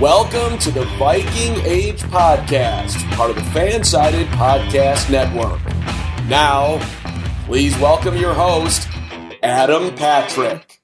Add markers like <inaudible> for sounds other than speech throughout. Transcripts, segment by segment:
Welcome to the Viking Age Podcast, part of the Fansided Podcast Network. Now, please welcome your host, Adam Patrick.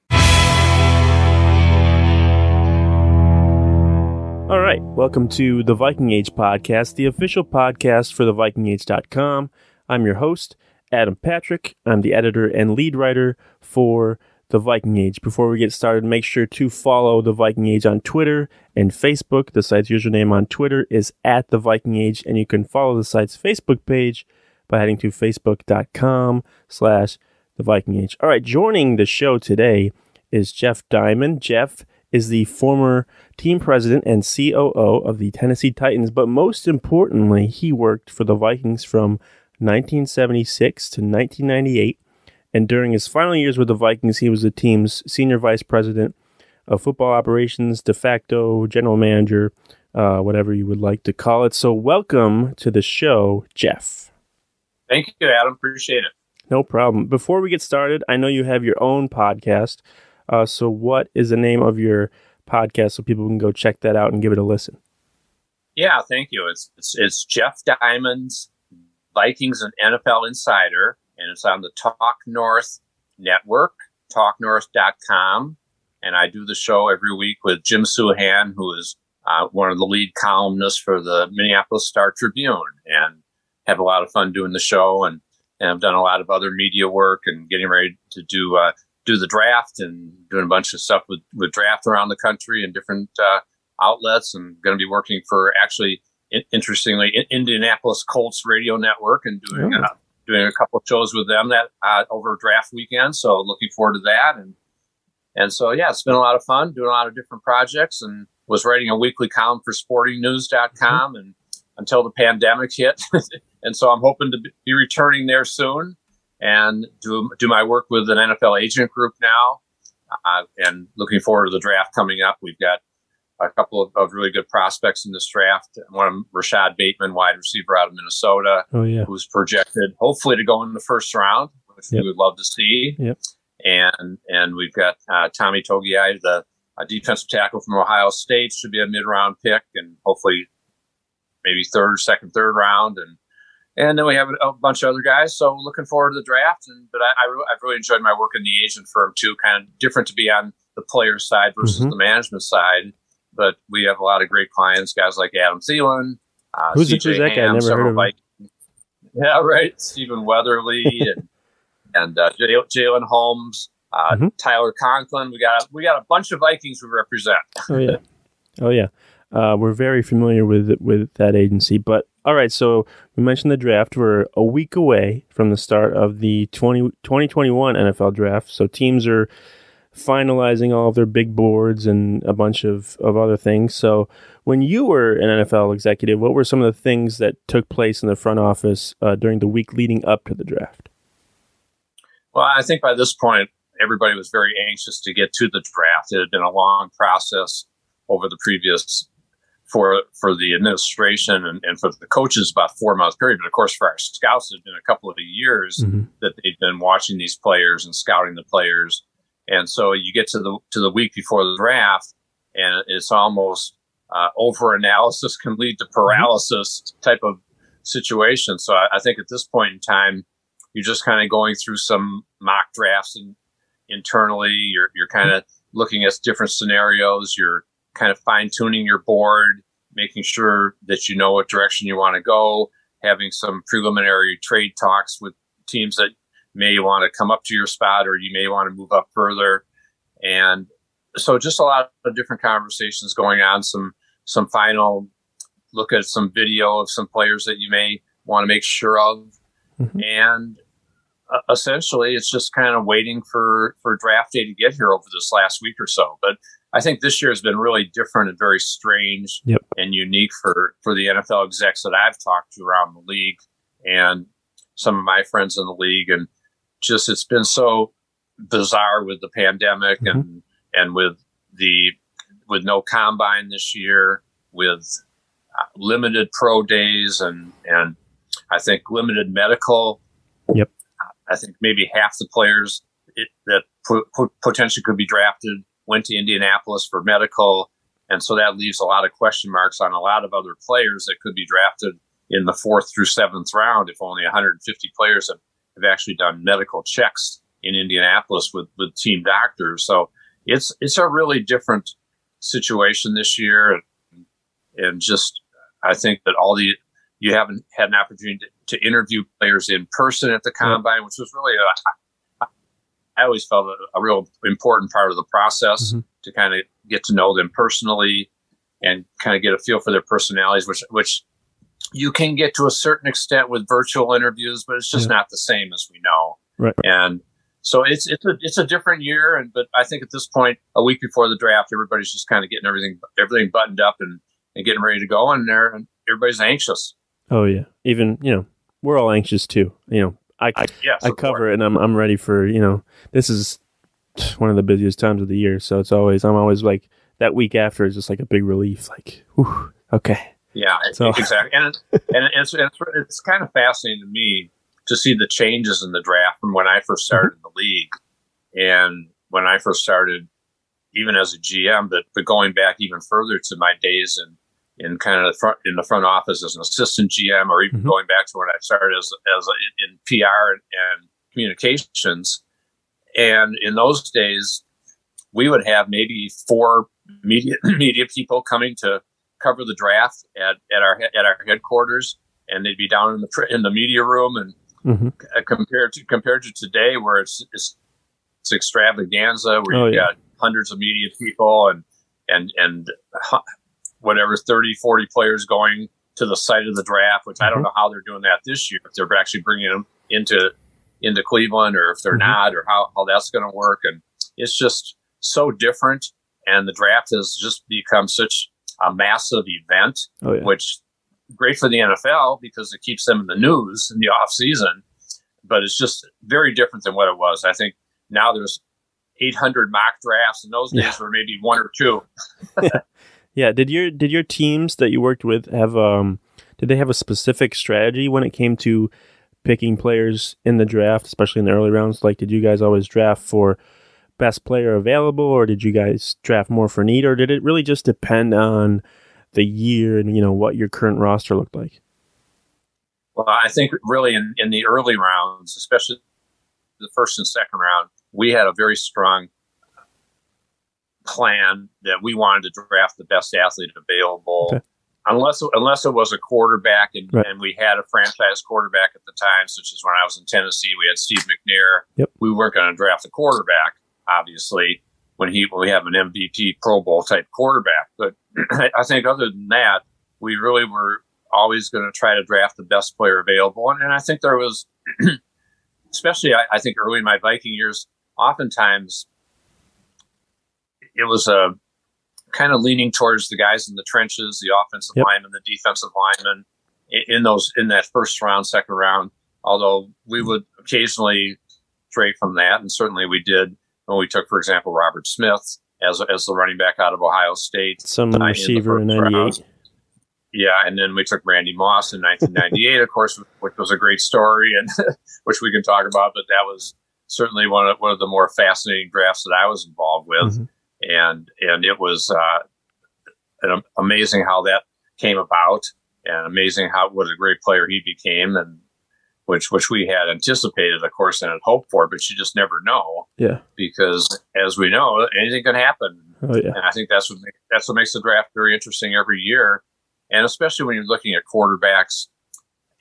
All right, welcome to the Viking Age Podcast, the official podcast for the VikingAge.com. I'm your host, Adam Patrick. I'm the editor and lead writer for the Viking Age. Before we get started, make sure to follow the Viking Age on Twitter and Facebook. The site's username on Twitter is at the Viking Age, and you can follow the site's Facebook page by heading to facebook.com slash the Viking Age. All right, joining the show today is Jeff Diamond. Jeff is the former team president and COO of the Tennessee Titans, but most importantly, he worked for the Vikings from 1976 to 1998 and during his final years with the Vikings, he was the team's senior vice president of football operations, de facto general manager, uh, whatever you would like to call it. So, welcome to the show, Jeff. Thank you, Adam. Appreciate it. No problem. Before we get started, I know you have your own podcast. Uh, so, what is the name of your podcast so people can go check that out and give it a listen? Yeah, thank you. It's it's, it's Jeff Diamond's Vikings and NFL Insider and it's on the Talk North network, talknorth.com. And I do the show every week with Jim Souhan, who is uh, one of the lead columnists for the Minneapolis Star Tribune, and have a lot of fun doing the show. And, and I've done a lot of other media work and getting ready to do uh, do the draft and doing a bunch of stuff with, with draft around the country and different uh, outlets. And going to be working for actually, interestingly, Indianapolis Colts Radio Network and doing oh doing a couple of shows with them that uh, over draft weekend. So looking forward to that. And and so yeah, it's been a lot of fun doing a lot of different projects and was writing a weekly column for sportingnews.com mm-hmm. and until the pandemic hit. <laughs> and so I'm hoping to be returning there soon and do do my work with an NFL agent group now. Uh, and looking forward to the draft coming up. We've got a couple of, of, really good prospects in this draft. One of them, Rashod Bateman, wide receiver out of Minnesota, oh, yeah. who's projected hopefully to go in the first round, which yep. we would love to see. Yep. And and we've got uh, Tommy Togiai, the uh, defensive tackle from Ohio State, should be a mid round pick, and hopefully maybe third, second, third round, and and then we have a, bunch of other guys. So looking forward to the draft. And but I, I have really enjoyed my work in the agent firm too. Kind of different to be on the player side versus mm-hmm. the management side but we have a lot of great clients, guys like Adam Thielen, uh, who's, CJ that guy? Never heard of him. Yeah, right. Stephen Weatherly <laughs> and and uh, Jalyn Holmes, uh, mm-hmm. Tyler Conklin. We got we got a bunch of Vikings we represent. oh yeah, oh yeah. Uh, we're very familiar with with that agency. But all right, so we mentioned the draft. We're a week away from the start of the 20, 2021 NFL draft. So teams are finalizing all of their big boards and a bunch of, of other things. So, when you were an NFL executive, what were some of the things that took place in the front office uh, during the week leading up to the draft? Well, I think by this point, everybody was very anxious to get to the draft. It had been a long process over the previous for for the administration and, and for the coaches about four month period. But of course, for our scouts, it had been a couple of years mm-hmm. that they'd been watching these players and scouting the players and so you get to the to the week before the draft, and it's almost uh, over analysis can lead to paralysis type of situation. So I, I, think at this point in time, you're just kind of going through some mock drafts and internally. You're you're kind of looking at different scenarios. You're kind of fine tuning your board, making sure that you know what direction you want to go. Having some preliminary trade talks with teams that may want to come up to your spot, or you may want to move up further. And so, just a lot of different conversations going on. Some some final look at some video of some players that you may want to make sure of, mm-hmm. and uh, essentially it's just kind of waiting for for draft day to get here over this last week or so. But I think this year has been really different and very strange yep. and unique for for the NFL execs that I've talked to around the league and some of my friends in the league, and just it's been so bizarre with the pandemic mm-hmm. and and with the with no combine this year, with uh, limited pro days and and I think limited medical. Yep. I think maybe half the players it, that potentially could be drafted went to Indianapolis for medical, and so that leaves a lot of question marks on a lot of other players that could be drafted in the fourth through seventh round if only 150 players have, have actually done medical checks in Indianapolis with with team doctors. So it's it's a really different situation this year, and, and just I think that all the you haven't had an opportunity to, to interview players in person at the combine, which was really a, I always felt a, a, real important part of the process mm-hmm. to kind of get to know them personally and kind of get a feel for their personalities, which which you can get to a certain extent with virtual interviews, but it's just yeah. not the same as we know. Right. And so it's it's a it's a different year, and but I think at this point, a week before the draft, everybody's just kind of getting everything everything buttoned up and, and getting ready to go, and there and everybody's anxious. Oh yeah, even you know we're all anxious too. You know, I I, yes, I cover it, and I'm I'm ready for you know this is one of the busiest times of the year, so it's always I'm always like that week after is just like a big relief. Like, whew, okay, yeah, so. exactly, and it's, <laughs> and it's, it's it's kind of fascinating to me to see the changes in the draft from when I first mm-hmm. started in the league and when I first started, even as a GM, but but going back even further to my days in in kind of the front in the front office as an assistant GM, or even mm-hmm. going back to when I started as as a, in PR and, and communications. And in those days, we would have maybe four media <clears throat> media people coming to cover the draft at, at our at our headquarters, and they'd be down in the in the media room. And mm-hmm. compared to compared to today, where it's it's, it's extravaganza, where oh, you've yeah. got hundreds of media people and and and whatever 30, 40 players going to the site of the draft, which mm-hmm. I don't mm-hmm. know how they're doing that this year. If they're actually bringing them into into Cleveland, or if they're mm-hmm. not, or how how that's going to work. And it's just so different. And the draft has just become such a massive event, oh, yeah. which great for the NFL because it keeps them in the news in the off season. But it's just very different than what it was. I think now there's 800 mock drafts. In those days, yeah. were maybe one or two. <laughs> yeah. Did your did your teams that you worked with have um did they have a specific strategy when it came to picking players in the draft, especially in the early rounds? Like, did you guys always draft for best player available, or did you guys draft more for need, or did it really just depend on the year and you know what your current roster looked like? Well, I think really in, in the early rounds, especially the first and second round, we had a very strong plan that we wanted to draft the best athlete available. Okay. Unless unless it was a quarterback and, right. and, we had a franchise quarterback at the time, such as when I was in Tennessee, we had Steve McNair. Yep. We weren't going to draft a quarterback, obviously, when he when we have an MVP Pro Bowl type quarterback. But <clears throat> I think other than that, we really were always going to try to draft the best player available. And, and I think there was, <clears throat> especially I, I, think early in my Viking years, oftentimes it was a uh, kind of leaning towards the guys in the trenches, the offensive yep. linemen, the defensive linemen in, in those in that first round, second round. Although we would occasionally stray from that, and certainly we did when we took, for example, Robert Smith as as the running back out of Ohio State, some receiver in '98. Yeah, and then we took Randy Moss in 1998, of course, which was a great story, and <laughs> which we can talk about. But that was certainly one of one of the more fascinating drafts that I was involved with, mm-hmm. and and it was uh, amazing how that came about, and amazing how what a great player he became, and which which we had anticipated, of course, and had hoped for, but you just never know. Yeah. Because as we know, anything can happen. Oh yeah. And I think that's what that's what makes the draft very interesting every year, and especially when you're looking at quarterbacks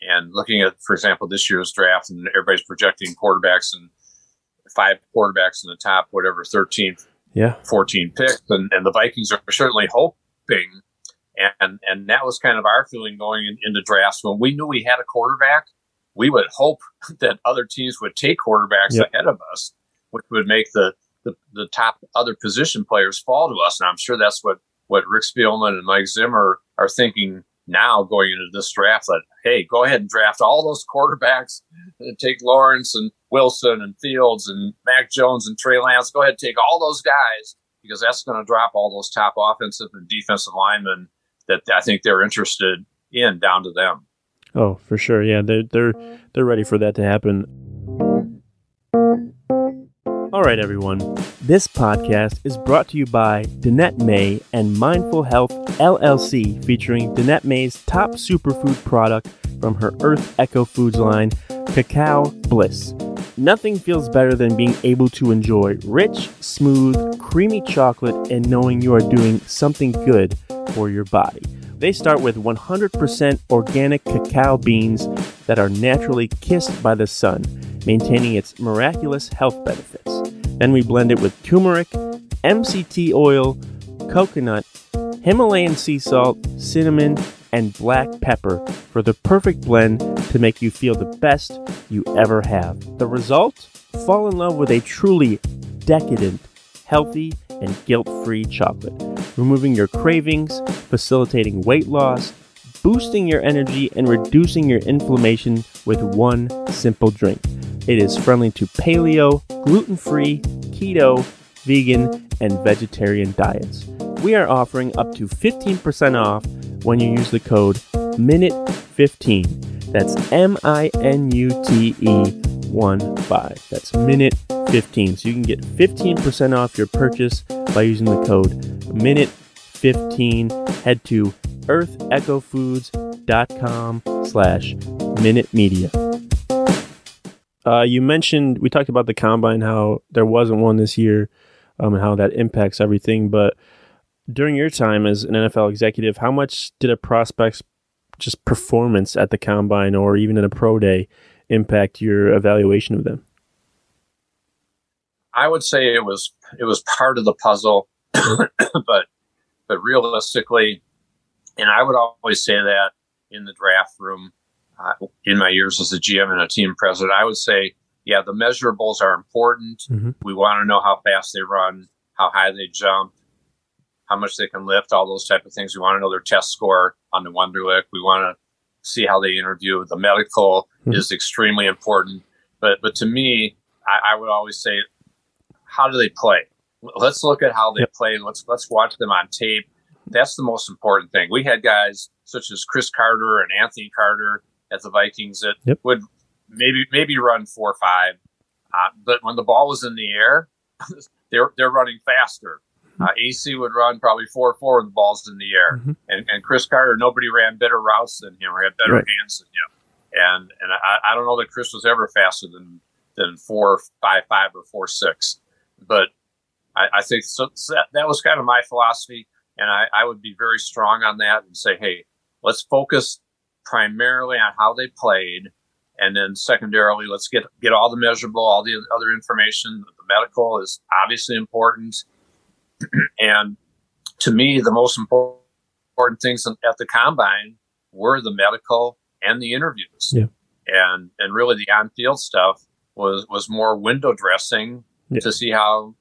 and looking at, for example, this year's draft, and everybody's projecting quarterbacks and five quarterbacks in the top, whatever, 13, Yeah. 14 picks, and, and the Vikings are certainly hoping. And and that was kind of our feeling going in, into drafts when we knew we had a quarterback. We would hope <laughs> that other teams would take quarterbacks Yep. ahead of us, which would make the, the the top other position players fall to us. And I'm sure that's what what Rick Spielman and Mike Zimmer are thinking now going into this draft. That hey, go ahead and draft all those quarterbacks and take Lawrence and Wilson and Fields and Mac Jones and Trey Lance. Go ahead and take all those guys because that's going to drop all those top offensive and defensive linemen that I think they're interested in down to them. Oh, for sure. Yeah, they're they're they're ready for that to happen. All right, everyone. This podcast is brought to you by Danette May and Mindful Health LLC, featuring Danette May's top superfood product from her Earth Echo Foods line, Cacao Bliss. Nothing feels better than being able to enjoy rich, smooth, creamy chocolate and knowing you are doing something good for your body. They start with 100% organic cacao beans that are naturally kissed by the sun, maintaining its miraculous health benefits. Then we blend it with turmeric, MCT oil, coconut, Himalayan sea salt, cinnamon, and black pepper for the perfect blend to make you feel the best you ever have. The result? Fall in love with a truly decadent, healthy, and guilt free chocolate, removing your cravings, facilitating weight loss, boosting your energy, and reducing your inflammation with one simple drink. It is friendly to paleo, gluten free, keto, vegan, and vegetarian diets. We are offering up to 15% off when you use the code MINUTE15. That's M I N U T E 1 5. That's minute 15. So you can get 15% off your purchase by using the code minute15. Head to earthechofoods.com slash minute media. Uh, you mentioned we talked about the combine, how there wasn't one this year, um, and how that impacts everything. But during your time as an NFL executive, how much did a prospect's just performance at the combine or even in a pro day impact your evaluation of them? I would say it was it was part of the puzzle, <clears throat> but but realistically, and I would always say that in the draft room, uh, in my years as a GM and a team president, I would say, yeah, the measurables are important. Mhm. We want to know how fast they run, how high they jump, how much they can lift, all those type of things. We want to know their test score on the Wonderlic. We want to see how they interview. The medical Mhm. is extremely important. But but to me, I, I would always say, how do they play? Let's look at how they Yep. play. Let's let's watch them on tape. That's the most important thing. We had guys such as Cris Carter and Anthony Carter at the Vikings that Yep. would maybe maybe run four or five, uh, but when the ball was in the air, <laughs> they're they're running faster. Uh, AC would run probably four or four when the ball's in the air, Mhm. and, and Cris Carter, nobody ran better routes than him or had better Right. hands than him. And and I, I don't know that Cris was ever faster than than four five five or four six, but I, I think so, so that, that was kind of my philosophy, and I, I would be very strong on that and say, hey, let's focus primarily on how they played, and then secondarily, let's get get all the measurable, all the other information. The medical is obviously important, <clears throat> and to me, the most important things at the combine were the medical and the interviews. Yeah. And and really the on field stuff was was more window dressing Yeah. to see how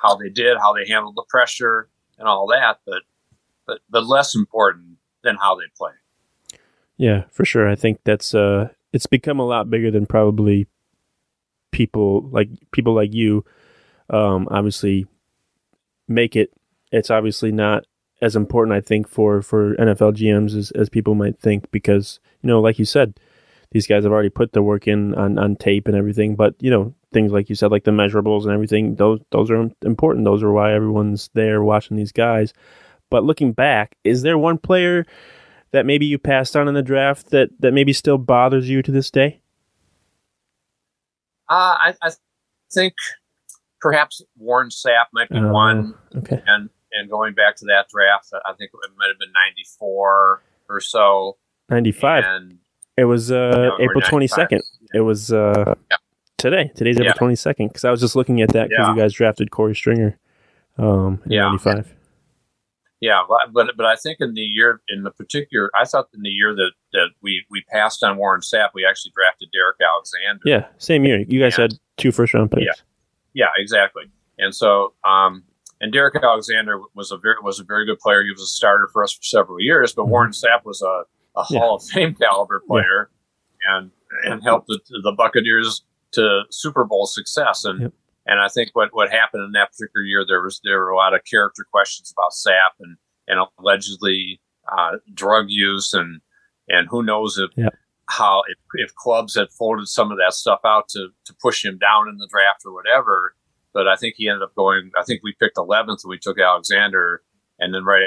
how they did, how they handled the pressure and all that, but but but less important than how they play. Yeah, for sure. I think that's uh it's become a lot bigger than probably people like people like you um obviously make it. It's obviously not as important I think for for NFL GMs as as people might think because you know like you said these guys have already put the work in on on tape and everything but you know things like you said like the measurables and everything those those are important those are why everyone's there watching these guys but looking back is there one player that maybe you passed on in the draft that that maybe still bothers you to this day? Uh, I, I think perhaps Warren Sapp might be Uh, one, Okay. and and going back to that draft, I think it might have been '94 or so. 95. And It was uh, Yeah, April 95. 22nd. It was uh, Yeah. today. Today's. April 22nd because I was just looking at that because you guys drafted Korey Stringer um, in Yeah. 95. Yeah, but but- but I think in the year in the particular, I thought in the year that that we we passed on Warren Sapp, we actually drafted Derrick Alexander. Yeah, same year. You guys Yeah. had two first round picks. Yeah. Yeah, exactly. And so, um, and Derrick Alexander was a very was a very good player. He was a starter for us for several years. But Mhm. Warren Sapp was a, a Yeah. Hall of Fame caliber player, and and helped the, the Buccaneers to Super Bowl success. And Yep. and I think what what happened in that particular year, there was there were a lot of character questions about Sapp and and allegedly uh, drug use and and who knows if Yep. how if, if clubs had folded some of that stuff out to to push him down in the draft or whatever. But I think he ended up going. I think we picked 11th and we took Alexander, and then right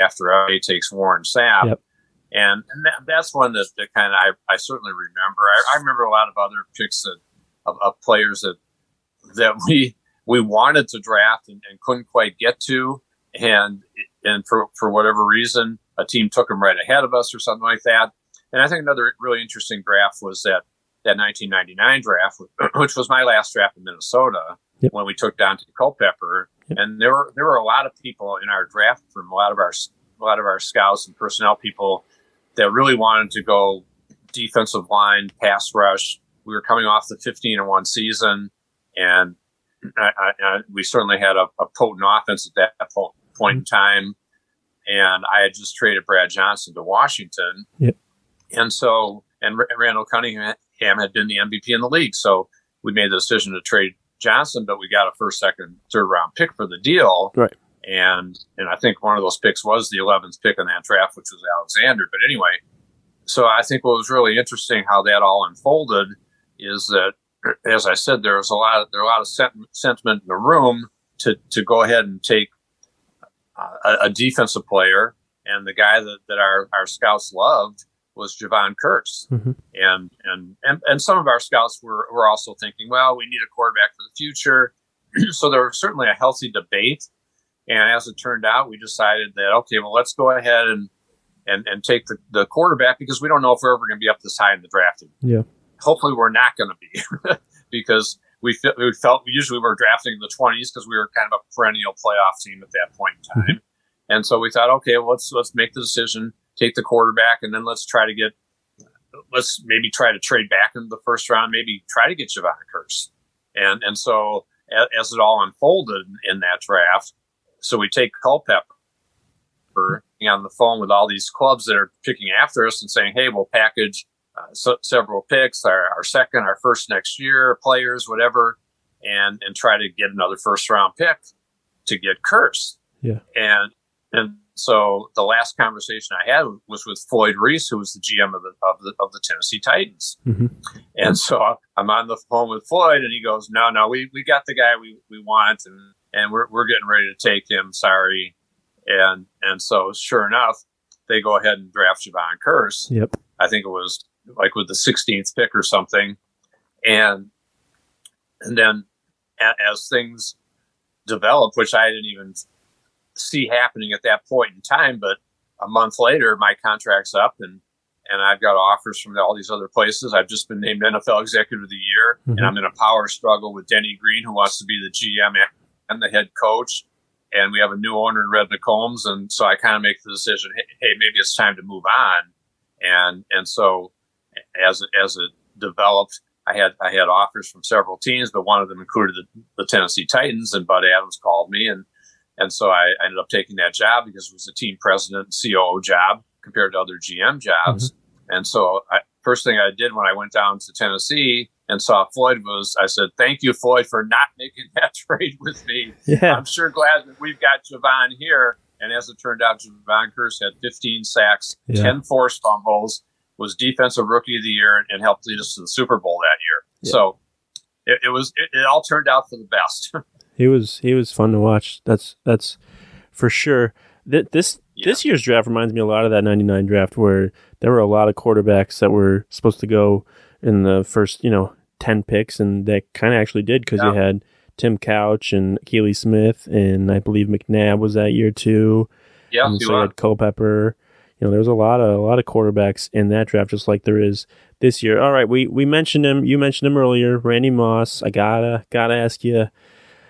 after A takes Warren Sapp. Yep. And, and that, that's one that, that kind of I, I certainly remember. I, I remember a lot of other picks that, of, of players that that we we wanted to draft and, and couldn't quite get to, and and for for whatever reason, a team took them right ahead of us or something like that. And I think another really interesting draft was that that 1999 draft, <clears throat> which was my last draft in Minnesota Yep. when we took Daunte Culpepper. Yep. And there were there were a lot of people in our draft from a lot of our a lot of our scouts and personnel people that really wanted to go defensive line, pass rush. We were coming off the 15 and one season, and I, I, we certainly had a, a potent offense at that po- point in mm-hmm. time. And I had just traded Brad Johnson to Washington, Yep. and so and R- Randall Cunningham had been the MVP in the league, so we made the decision to trade Johnson, but we got a first, second, third round pick for the deal. Right. And and I think one of those picks was the 11th pick in that draft, which was Alexander. But anyway, so I think what was really interesting how that all unfolded is that, <clears throat> as I said, there was a lot of, there a lot of sent- sentiment in the room to to go ahead and take a, a defensive player, and the guy that, that our, our scouts loved was Jevon Kearse. Mhm. And, and and and some of our scouts were were also thinking, well, we need a quarterback for the future. <clears throat> so there was certainly a healthy debate. And as it turned out, we decided that okay, well, let's go ahead and and and take the, the quarterback because we don't know if we're ever going to be up this high in the drafting. Yeah. Hopefully, we're not going to be <laughs> because we fe- we felt usually we were drafting in the twenties because we were kind of a perennial playoff team at that point in mm-hmm. time. And so we thought, okay, well, let's let's make the decision, take the quarterback, and then let's try to get let's maybe try to trade back into the first round, maybe try to get Jevon Kearse. And and so as, as it all unfolded in that draft, so we take Culpepper on the phone with all these clubs that are picking after us and saying, hey, we'll package uh, so, several picks, our, our second, our first next year, players, whatever, and and try to get another first round pick to get Kearse. Yeah. And and so the last conversation I had was with Floyd Reese, who was the GM of the of the of the Tennessee Titans. Mhm. And so I'm on the phone with Floyd, and he goes, "No, no, we, we got the guy we, we want, and and we're we're getting ready to take him. Sorry." And and so sure enough, they go ahead and draft Jevon Kearse. Yep. I think it was like with the 16th pick or something, and and then a- as things developed, which I didn't even see happening at that point in time, but a month later, my contract's up and and I've got offers from all these other places. I've just been named NFL Executive of the Year, Mhm. and I'm in a power struggle with Denny Green, who wants to be the GM and the head coach. And we have a new owner in Red McCombs, and so I kind of make the decision: hey, hey, maybe it's time to move on. And and so as it, as it developed, I had I had offers from several teams, but one of them included the, the Tennessee Titans, and Bud Adams called me, and and so I, I ended up taking that job because it was a team president and COO job compared to other GM jobs. Mm-hmm. And so I, first thing I did when I went down to Tennessee and saw Floyd was I said, "Thank you, Floyd, for not making <laughs> that trade with me. Yeah. I'm sure glad that we've got Jevon here." And as it turned out, Jevon Kearse had 15 sacks, Yeah. 10 forced fumbles, was defensive rookie of the year, and, helped lead us to the Super Bowl that year. Yeah. So it, it was it, it all turned out for the best. <laughs> He was he was fun to watch. That's that's for sure. Th- this Yeah. this year's draft reminds me a lot of that '99 draft where there were a lot of quarterbacks that were supposed to go in the first you know ten picks, and they kind of actually did because Yeah. you had Tim Couch and Akili Smith, and I believe McNabb was that year too. Yeah, and so you had Culpepper. You know, there was a lot of a lot of quarterbacks in that draft, just like there is this year. All right, we we mentioned him. You mentioned him earlier, Randy Moss. I gotta gotta ask you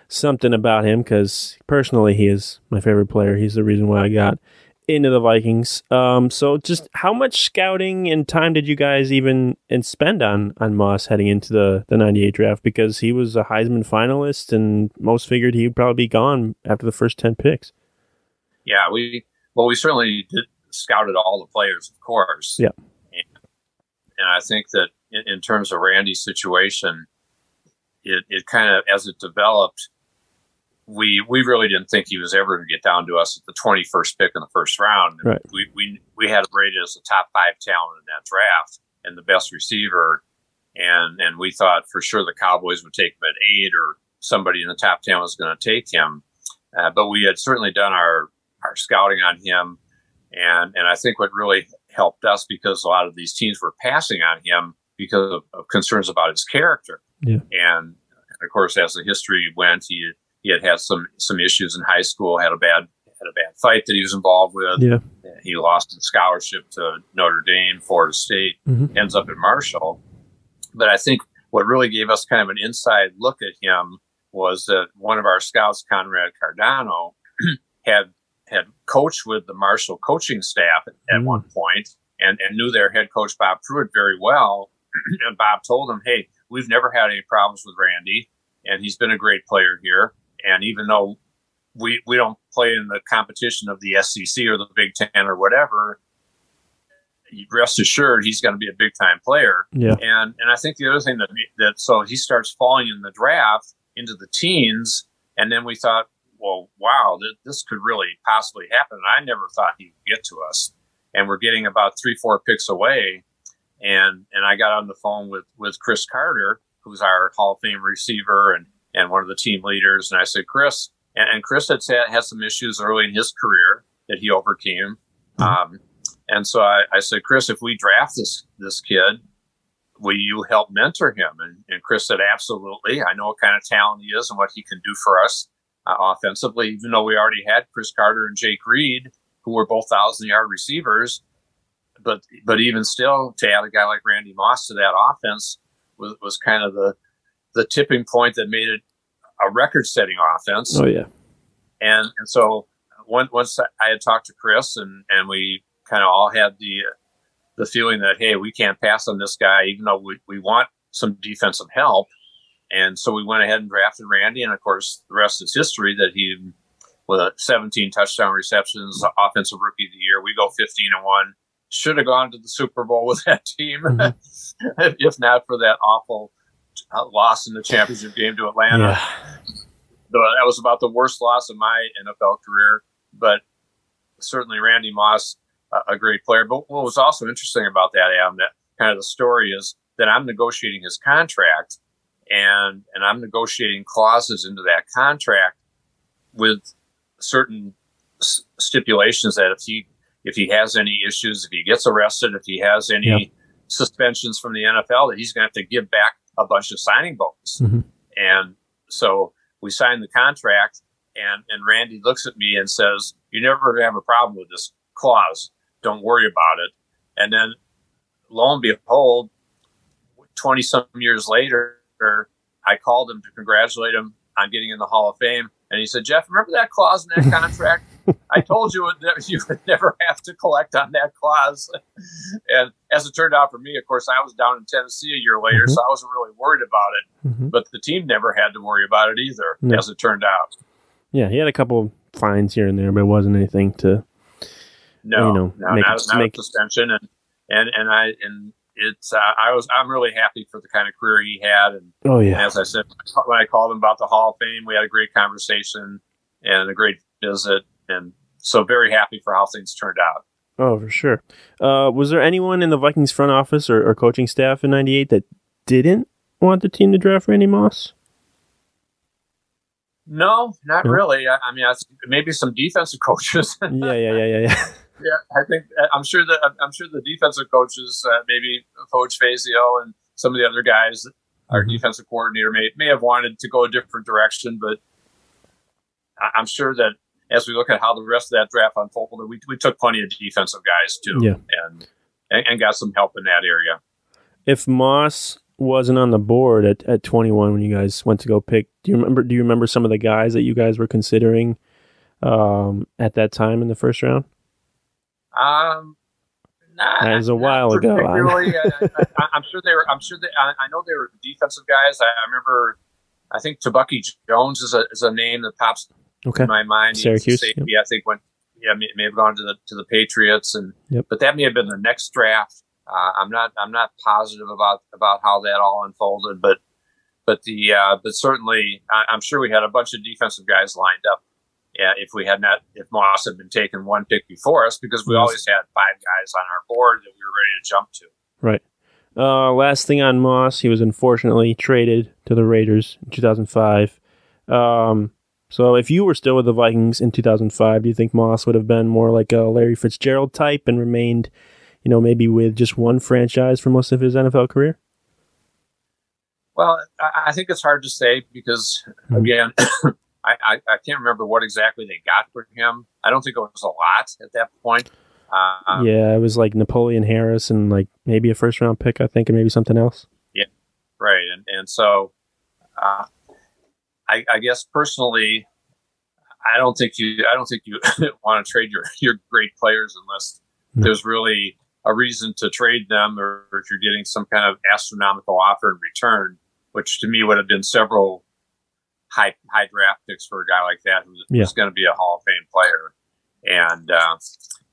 something about him because personally, he is my favorite player. He's the reason why I got into the Vikings. Um, so just how much scouting and time did you guys even and spend on on Moss heading into the the '98 draft? Because he was a Heisman finalist, and most figured he'd probably be gone after the first ten picks. Yeah, we well, we certainly did scouted all the players, of course. Yeah. and, and I think that in, in terms of Randy's situation, it it kind of as it developed, we we really didn't think he was ever going to get down to us at the twenty first pick in the first round. Right. We we we had him rated as a top five talent in that draft and the best receiver, and and we thought for sure the Cowboys would take him at eight or somebody in the top ten was going to take him. Uh, but we had certainly done our our scouting on him, and and I think what really helped us because a lot of these teams were passing on him because of, of concerns about his character. Yeah. And, and of course, as the history went, he he had had some some issues in high school, had a bad had a bad fight that he was involved with. Yeah. He lost his scholarship to Notre Dame, Florida State, Mhm. ends up at Marshall. But I think what really gave us kind of an inside look at him was that one of our scouts, Conrad Cardano, <clears throat> had had coached with the Marshall coaching staff at, at Mm. one point and, and knew their head coach Bob Pruett very well. <clears throat> and Bob told him, "Hey, we've never had any problems with Randy, and he's been a great player here. And even though we we don't play in the competition of the SEC or the Big Ten or whatever, rest assured he's going to be a big time player." Yeah. And and I think the other thing that that so he starts falling in the draft into the teens, and then we thought, well, wow, th- this could really possibly happen. And I never thought he'd get to us, and we're getting about three, four picks away, and and I got on the phone with with Cris Carter, who's our Hall of Fame receiver and and one of the team leaders, and I said, Cris, and, and Cris had had, had some issues early in his career that he overcame. Um, and so I, I said, Cris, if we draft this this kid, will you help mentor him? And, and Cris said, absolutely. I know what kind of talent he is and what he can do for us uh, offensively, even though we already had Cris Carter and Jake Reed, who were both thousand yard receivers. But but even still, to add a guy like Randy Moss to that offense was, was kind of the the tipping point that made it a record setting offense. Oh yeah. And and so once once I had talked to Cris and and we kind of all had the the feeling that hey we can't pass on this guy even though we, we want some defensive help and so we went ahead and drafted Randy and of course the rest is history that he with 17 touchdown receptions offensive rookie of the year we go 15 and 1 should have gone to the Super Bowl with that team Mhm. <laughs> if not for that awful Uh, loss in the championship game to Atlanta Yeah. that was about the worst loss of my NFL career. But certainly Randy Moss, a, a great player. But what was also interesting about that, Adam, that kind of the story is that I'm negotiating his contract, and and I'm negotiating clauses into that contract with certain s- stipulations that if he if he has any issues, if he gets arrested, if he has any Yeah. suspensions from the NFL, that he's going to have to give back a bunch of signing bonus. Mhm. And so we signed the contract, and and Randy looks at me and says, "You're never going to have a problem with this clause. Don't worry about it." And then, lo and behold, twenty some years later, I called him to congratulate him on getting in the Hall of Fame, and he said, "Jeff, remember that clause in that <laughs> contract? I told you that <laughs> you would never have to collect on that clause." and as it turned out for me, of course, I was down in Tennessee a year later, Mhm. so I wasn't really worried about it Mhm. but the team never had to worry about it either, No. as it turned out. Yeah, he had a couple fines here and there, but it wasn't anything to. No, You know, no, make not, it- not make- a suspension, and and and I and it's uh, I was I'm really happy for the kind of career he had, and, Oh yeah. as I said when I called him about the Hall of Fame, we had a great conversation and a great visit, and so very happy for how things turned out. Oh, for sure. Uh, was there anyone in the Vikings front office or, or coaching staff in '98 that didn't want the team to draft Randy Moss? No, not Yeah. really. I, I mean, I, maybe some defensive <laughs> coaches. yeah, yeah, yeah, yeah, yeah. <laughs> Yeah, I think I'm sure that I'm sure the defensive coaches, uh, maybe Coach Fazio and some of the other guys, our mm-hmm. defensive coordinator may may have wanted to go a different direction, but I'm sure that as we look at how the rest of that draft unfolded, we, we took plenty of defensive guys too, yeah. and, and, and got some help in that area. If Moss wasn't on the board at, at 21 when you guys went to go pick, do you remember? Do you remember some of the guys that you guys were considering um, at that time in the first round? Um, nah, that was a while ago. <laughs> I, am sure they were. I'm sure they. I, I, know they were defensive guys. I, I remember. I think Tebucky Jones is a is a name that pops okay. in my mind. Syracuse. Safety, yep. I think went. Yeah, may, may, have gone to the to the Patriots, and yep. but that may have been the next draft. Uh, I'm not I'm not positive about about how that all unfolded, but but the uh, but certainly I, am sure we had a bunch of defensive guys lined up. Yeah, if we had not if Moss had been taken one pick before us, because we yes. always had five guys on our board that we were ready to jump to. Right. Uh, last thing on Moss, he was unfortunately traded to the Raiders in 2005. Um, so if you were still with the Vikings in 2005, do you think Moss would have been more like a Larry Fitzgerald type and remained, you know, maybe with just one franchise for most of his NFL career? Well, I think it's hard to say because, mm-hmm. again, <coughs> I, I, I, can't remember what exactly they got for him. I don't think it was a lot at that point. Um, yeah, it was like Napoleon Harris and like maybe a first round pick, I think, and maybe something else. Yeah, right. And and so uh, I, I guess personally, I don't think you I don't think you <laughs> want to trade your your great players unless no. there's really a reason to trade them, or if you're getting some kind of astronomical offer in return, which to me would have been several high high draft picks for a guy like that who's, yeah. who's going to be a Hall of Fame player, and uh,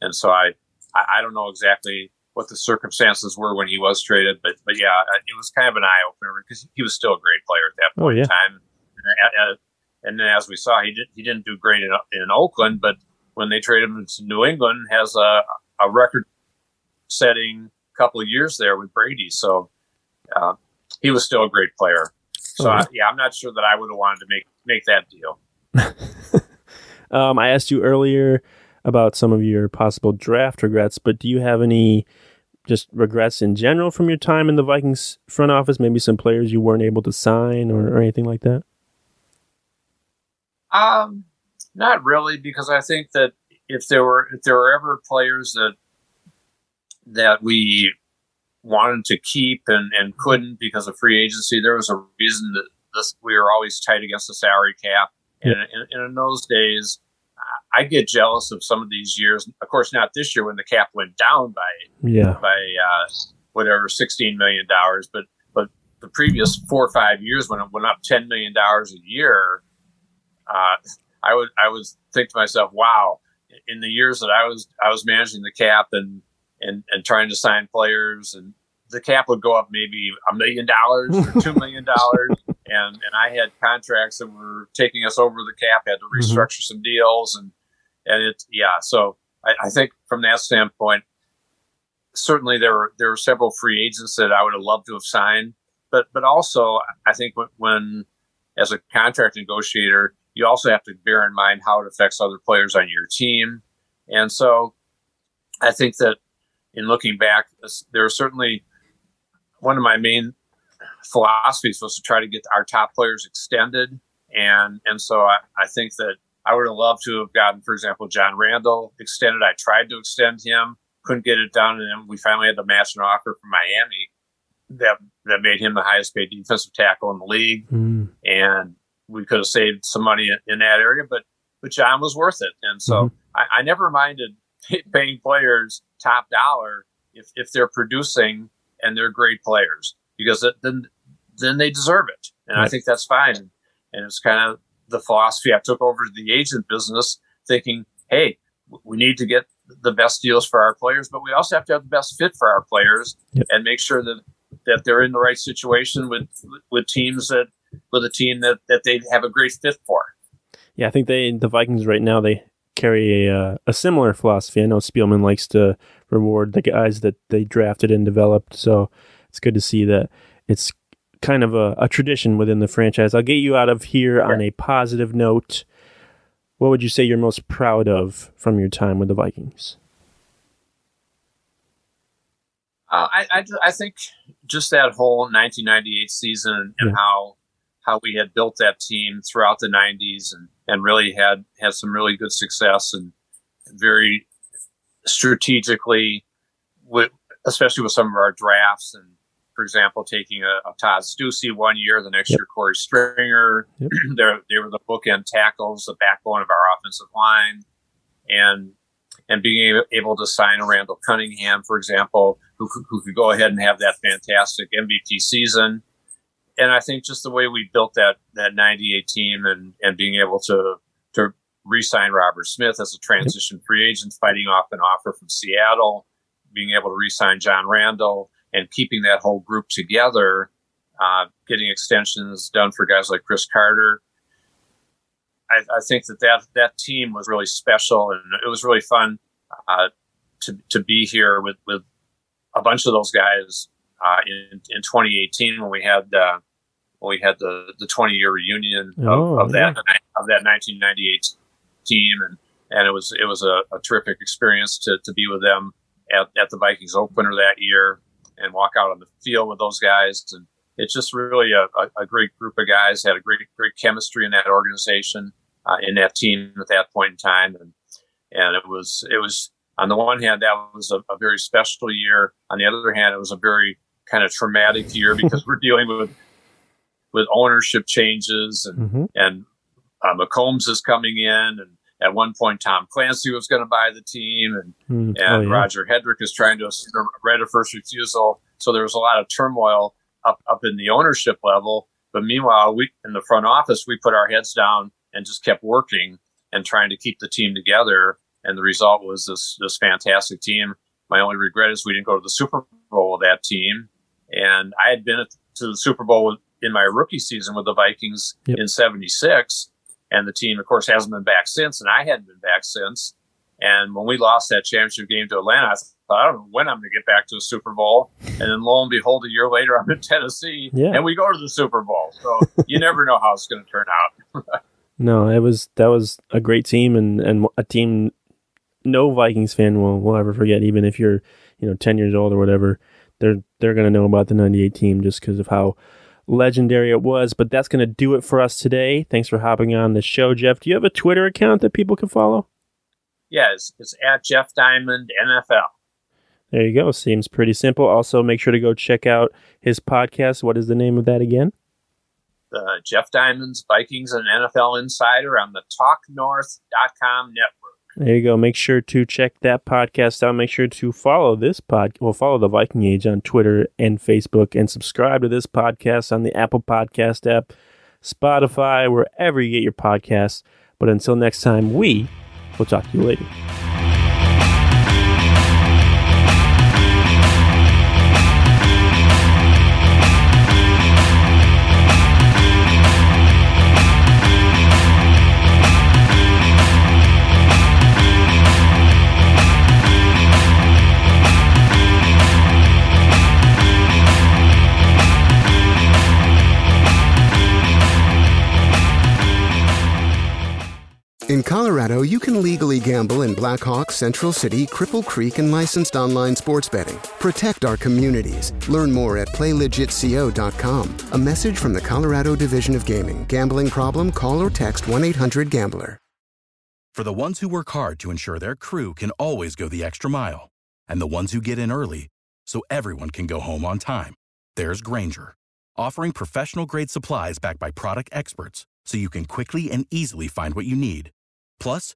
and so I I don't know exactly what the circumstances were when he was traded, but but yeah, it was kind of an eye opener because he was still a great player at that oh, point oh, yeah. in time and then as we saw, he did he didn't do great in, in Oakland, but when they traded him to New England, has a, a record setting couple of years there with Brady. So uh, he was still a great player. So I, yeah, I'm not sure that I would have wanted to make make that deal. <laughs> um, I asked you earlier about some of your possible draft regrets, but do you have any just regrets in general from your time in the Vikings front office? Maybe some players you weren't able to sign or, or anything like that? Um, not really, because I think that if there were if there were ever players that that we wanted to keep and, and couldn't because of free agency, there was a reason that this, we were always tight against the salary cap. And, and, and in those days, I get jealous of some of these years. Of course, not this year when the cap went down by yeah by uh, whatever sixteen million dollars, but but the previous four or five years when it went up ten million dollars a year, uh, I would I would think to myself, wow, in the years that I was I was managing the cap and and and trying to sign players and the cap would go up maybe a million dollars or <laughs> two million dollars and and I had contracts that were taking us over the cap had to mm-hmm. restructure mm-hmm. some deals and and it yeah so I, I, think from that standpoint certainly there were there were several free agents that I would have loved to have signed but but also I think when, when as a contract negotiator you also have to bear in mind how it affects other players on your team. And so I think that in looking back, there was certainly one of my main philosophies was to try to get our top players extended. And, and so I, I think that I would have loved to have gotten, for example, John Randle extended. I tried to extend him, couldn't get it done. And then we finally had to match an offer from Miami that, that made him the highest paid defensive tackle in the league. Mm. And we could have saved some money in that area, but but John was worth it, and so mm-hmm. I, I, never minded paying players top dollar if if they're producing and they're great players because it, then then they deserve it, and right. I think that's fine. And it's kind of the philosophy I took over the agent business, thinking, hey, we need to get the best deals for our players, but we also have to have the best fit for our players yep. and make sure that that they're in the right situation with with teams that with a team that, that they have a great fit for. Yeah, I think they the Vikings right now they carry a uh, a similar philosophy. I know Spielman likes to reward the guys that they drafted and developed, so it's good to see that it's kind of a, a tradition within the franchise. I'll get you out of here on a positive note. What would you say you're most proud of from your time with the Vikings? Uh, I, I, I think just that whole 1998 season and yeah. how how we had built that team throughout the 90s and, and really had had some really good success and very strategically with especially with some of our drafts and for example taking a, a Todd Steussie one year the next yep. year Korey Stringer yep. <clears throat> they were the bookend tackles the backbone of our offensive line and and being able to sign a Randall Cunningham for example who, who could go ahead and have that fantastic MVP season and I think just the way we built that that '98 team and and being able to to re-sign Robert Smith as a transition free agent, fighting off an offer from Seattle, being able to re-sign John Randle, and keeping that whole group together, uh, getting extensions done for guys like Cris Carter. I, I, think that, that that team was really special, and it was really fun uh, to to be here with with a bunch of those guys uh, in in 2018 when we had uh, when we had the the 20 year reunion of, oh, of that yeah. of that 1998 team, and and it was it was a, a, terrific experience to to be with them at, at the Vikings opener that year and walk out on the field with those guys and it's just really a, a, a, great group of guys. Had a great great chemistry in that organization, uh, in that team at that point in time, and and it was it was on the one hand that was a, a very special year. On the other hand, it was a very kind of traumatic year because we're dealing with with ownership changes and mm-hmm. and uh, McCombs is coming in and at one point Tom Clancy was going to buy the team and mm. and oh, yeah. Roger Headrick is trying to right of first refusal. So there was a lot of turmoil up up in the ownership level. But meanwhile, we in the front office we put our heads down and just kept working and trying to keep the team together. And the result was this this fantastic team. My only regret is we didn't go to the Super Bowl with that team. And I had been to the Super Bowl in my rookie season with the Vikings yep. in 76. And the team, of course, hasn't been back since. And I hadn't been back since. And when we lost that championship game to Atlanta, I thought, I don't know when I'm going to get back to a Super Bowl. And then lo and behold, a year later, <laughs> I'm in Tennessee yeah. and we go to the Super Bowl. So you never know how it's going to turn out. <laughs> no, it was, that was a great team and, and a team no Vikings fan will, will ever forget, even if you're, you know, 10 years old or whatever they're they're going to know about the 98 team just because of how legendary it was. But that's going to do it for us today. Thanks for hopping on the show, Jeff. Do you have a Twitter account that people can follow? Yes, it's at Jeff Diamond NFL. There you go. Seems pretty simple. Also, make sure to go check out his podcast. What is the name of that again? The Jeff Diamond's Vikings and NFL Insider on the TalkNorth.com network. There you go. Make sure to check that podcast out. Make sure to follow this pod. Well, follow the Viking Age on Twitter and Facebook, and subscribe to this podcast on the Apple Podcast app, Spotify, wherever you get your podcasts. But until next time, we will talk to you later. Legally gamble in Blackhawk, Central City, Cripple Creek, and licensed online sports betting. Protect our communities. Learn more at playlegitco.com. A message from the Colorado Division of Gaming. Gambling problem? Call or text 1 800 GAMBLER. For the ones who work hard to ensure their crew can always go the extra mile, and the ones who get in early so everyone can go home on time, there's Grainger, offering professional grade supplies backed by product experts so you can quickly and easily find what you need. Plus,